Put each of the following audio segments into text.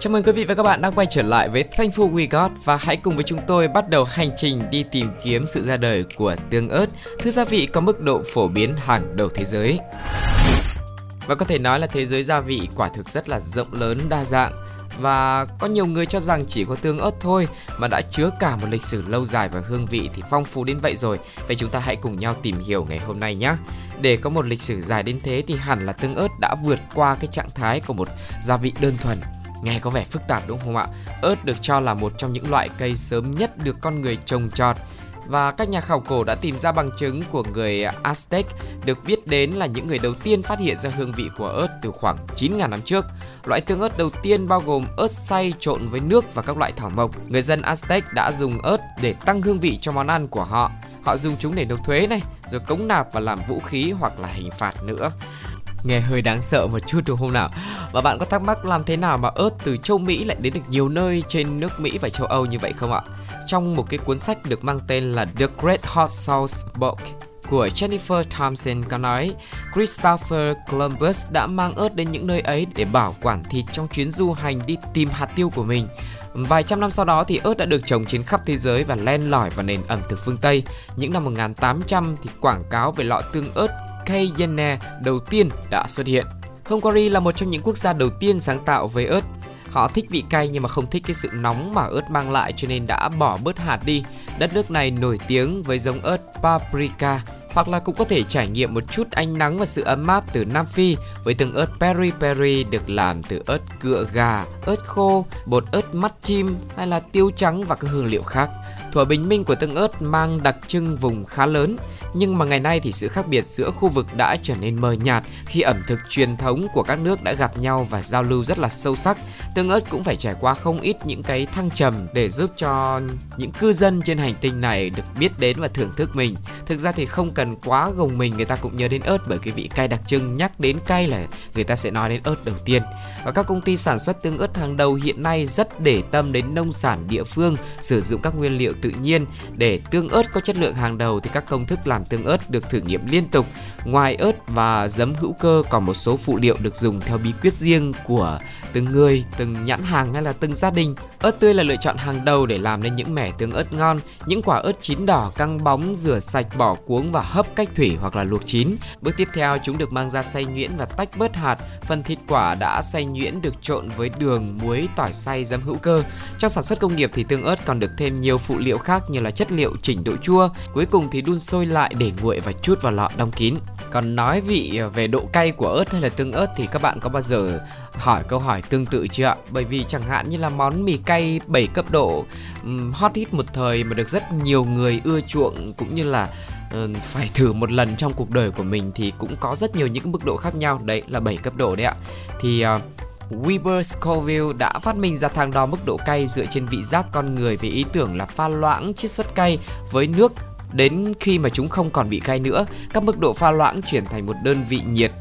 Chào mừng quý vị và các bạn đã quay trở lại với Thankful We Got và hãy cùng với chúng tôi bắt đầu hành trình đi tìm kiếm sự ra đời của tương ớt, thứ gia vị có mức độ phổ biến hàng đầu thế giới. Và có thể nói là thế giới gia vị quả thực rất là rộng lớn, đa dạng và có nhiều người cho rằng chỉ có tương ớt thôi mà đã chứa cả một lịch sử lâu dài và hương vị thì phong phú đến vậy rồi. Vậy chúng ta hãy cùng nhau tìm hiểu ngày hôm nay nhé. Để có một lịch sử dài đến thế thì hẳn là tương ớt đã vượt qua cái trạng thái của một gia vị đơn thuần Nghe có vẻ phức tạp đúng không ạ? Ớt được cho là một trong những loại cây sớm nhất được con người trồng trọt và các nhà khảo cổ đã tìm ra bằng chứng của người Aztec được biết đến là những người đầu tiên phát hiện ra hương vị của ớt từ khoảng 9.000 năm trước. Loại tương ớt đầu tiên bao gồm ớt xay trộn với nước và các loại thảo mộc. Người dân Aztec đã dùng ớt để tăng hương vị cho món ăn của họ. Họ dùng chúng để nộp thuế này, rồi cống nạp và làm vũ khí hoặc là hình phạt nữa. Nghe hơi đáng sợ một chút đúng không nào? Và bạn có thắc mắc làm thế nào mà ớt từ châu Mỹ lại đến được nhiều nơi trên nước Mỹ và châu Âu như vậy không ạ? Trong một cái cuốn sách được mang tên là The Great Hot Sauce Book của Jennifer Thompson có nói, Christopher Columbus đã mang ớt đến những nơi ấy để bảo quản thịt trong chuyến du hành đi tìm hạt tiêu của mình. Vài trăm năm sau đó thì ớt đã được trồng trên khắp thế giới và len lỏi vào nền ẩm thực phương Tây. Những năm 1800 thì quảng cáo về lọ tương ớt Cayenne đầu tiên đã xuất hiện. Hungary là một trong những quốc gia đầu tiên sáng tạo với ớt. Họ thích vị cay nhưng mà không thích cái sự nóng mà ớt mang lại cho nên đã bỏ bớt hạt đi. Đất nước này nổi tiếng với giống ớt paprika hoặc là cũng có thể trải nghiệm một chút ánh nắng và sự ấm áp từ Nam Phi với từng ớt peri peri được làm từ ớt cựa gà, ớt khô, bột ớt mắt chim hay là tiêu trắng và các hương liệu khác. Thuở bình minh của tương ớt mang đặc trưng vùng khá lớn, nhưng mà ngày nay thì sự khác biệt giữa khu vực đã trở nên mờ nhạt khi ẩm thực truyền thống của các nước đã gặp nhau và giao lưu rất là sâu sắc. Tương ớt cũng phải trải qua không ít những cái thăng trầm để giúp cho những cư dân trên hành tinh này được biết đến và thưởng thức mình. Thực ra thì không cần quá gồng mình người ta cũng nhớ đến ớt bởi cái vị cay đặc trưng nhắc đến cay là người ta sẽ nói đến ớt đầu tiên. Và các công ty sản xuất tương ớt hàng đầu hiện nay rất để tâm đến nông sản địa phương, sử dụng các nguyên liệu tự nhiên để tương ớt có chất lượng hàng đầu thì các công thức làm tương ớt được thử nghiệm liên tục. Ngoài ớt và giấm hữu cơ còn một số phụ liệu được dùng theo bí quyết riêng của từng người, từng nhãn hàng hay là từng gia đình. Ớt tươi là lựa chọn hàng đầu để làm nên những mẻ tương ớt ngon. Những quả ớt chín đỏ căng bóng rửa sạch bỏ cuống và hấp cách thủy hoặc là luộc chín. Bước tiếp theo chúng được mang ra xay nhuyễn và tách bớt hạt. Phần thịt quả đã xay nhuyễn được trộn với đường, muối, tỏi xay, giấm hữu cơ. Trong sản xuất công nghiệp thì tương ớt còn được thêm nhiều phụ liệu khác như là chất liệu chỉnh độ chua. Cuối cùng thì đun sôi lại để nguội và chút vào lọ đóng kín. Còn nói vị ờ, về độ cay của ớt hay là tương ớt thì các bạn có bao giờ hỏi câu hỏi tương tự chưa ạ? Bởi vì chẳng hạn như là món mì cay 7 cấp độ um, hot hit một thời mà được rất nhiều người ưa chuộng cũng như là ờ, phải thử một lần trong cuộc đời của mình thì cũng có rất nhiều những mức độ khác nhau. Đấy là 7 cấp độ đấy ạ. Thì uh, Weber Scoville đã phát minh ra thang đo mức độ cay dựa trên vị giác con người với ý tưởng là pha loãng chiết xuất cay với nước đến khi mà chúng không còn bị cay nữa, các mức độ pha loãng chuyển thành một đơn vị nhiệt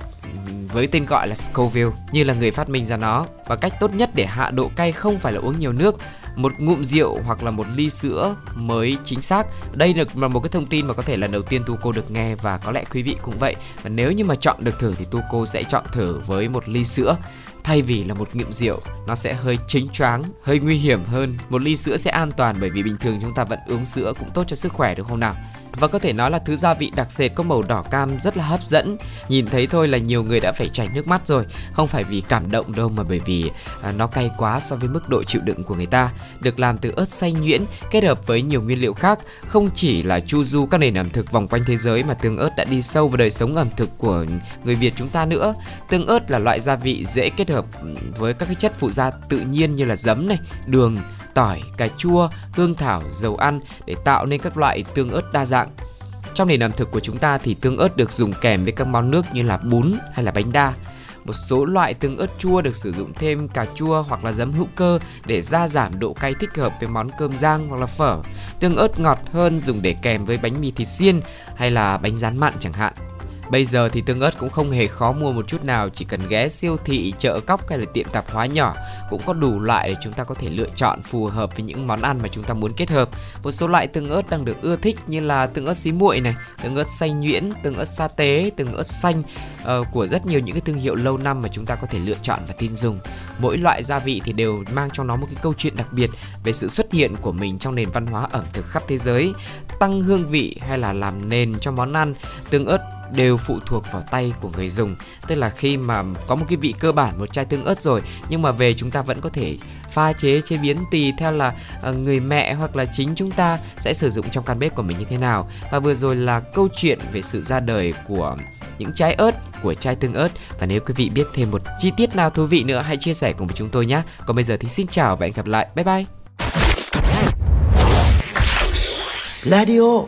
với tên gọi là Scoville như là người phát minh ra nó. Và cách tốt nhất để hạ độ cay không phải là uống nhiều nước một ngụm rượu hoặc là một ly sữa mới chính xác. Đây được là một cái thông tin mà có thể lần đầu tiên tu cô được nghe và có lẽ quý vị cũng vậy. Và nếu như mà chọn được thử thì tu cô sẽ chọn thử với một ly sữa. Thay vì là một ngụm rượu, nó sẽ hơi chính choáng, hơi nguy hiểm hơn. Một ly sữa sẽ an toàn bởi vì bình thường chúng ta vẫn uống sữa cũng tốt cho sức khỏe, đúng không nào? Và có thể nói là thứ gia vị đặc sệt có màu đỏ cam rất là hấp dẫn. Nhìn thấy thôi là nhiều người đã phải chảy nước mắt rồi. Không phải vì cảm động đâu mà bởi vì à, nó cay quá so với mức độ chịu đựng của người ta. Được làm từ ớt xay nhuyễn kết hợp với nhiều nguyên liệu khác. Không chỉ là chu du các nền ẩm thực vòng quanh thế giới mà tương ớt đã đi sâu vào đời sống ẩm thực của người Việt chúng ta nữa. Tương ớt là loại gia vị dễ kết hợp ừ, với các cái chất phụ gia tự nhiên như là giấm này đường tỏi, cà chua, hương thảo, dầu ăn để tạo nên các loại tương ớt đa dạng. Trong nền ẩm thực của chúng ta thì tương ớt được dùng kèm với các món nước như là bún hay là bánh đa. Một số loại tương ớt chua được sử dụng thêm cà chua hoặc là giấm hữu cơ để gia giảm độ cay thích hợp với món cơm rang hoặc là phở. Tương ớt ngọt hơn dùng để kèm với bánh mì thịt xiên hay là bánh rán mặn chẳng hạn. Bây giờ thì tương ớt cũng không hề khó mua một chút nào, chỉ cần ghé siêu thị, chợ cóc hay là tiệm tạp hóa nhỏ cũng có đủ loại để chúng ta có thể lựa chọn phù hợp với những món ăn mà chúng ta muốn kết hợp. Một số loại tương ớt đang được ưa thích như là tương ớt xí muội này, tương ớt xay nhuyễn, tương ớt sa tế, tương ớt xanh uh, của rất nhiều những cái thương hiệu lâu năm mà chúng ta có thể lựa chọn và tin dùng. Mỗi loại gia vị thì đều mang trong nó một cái câu chuyện đặc biệt về sự xuất hiện của mình trong nền văn hóa ẩm thực khắp thế giới, tăng hương vị hay là làm nền cho món ăn. Tương ớt đều phụ thuộc vào tay của người dùng. Tức là khi mà có một cái vị cơ bản, một chai tương ớt rồi, nhưng mà về chúng ta vẫn có thể pha chế chế biến tùy theo là ờ, người mẹ hoặc là chính chúng ta sẽ sử dụng trong căn bếp của mình như thế nào. Và vừa rồi là câu chuyện về sự ra đời của những trái ớt, của chai tương ớt. Và nếu quý vị biết thêm một chi tiết nào thú vị nữa, hãy chia sẻ cùng với chúng tôi nhé. Còn bây giờ thì xin chào và hẹn gặp lại. Bye bye. Radio.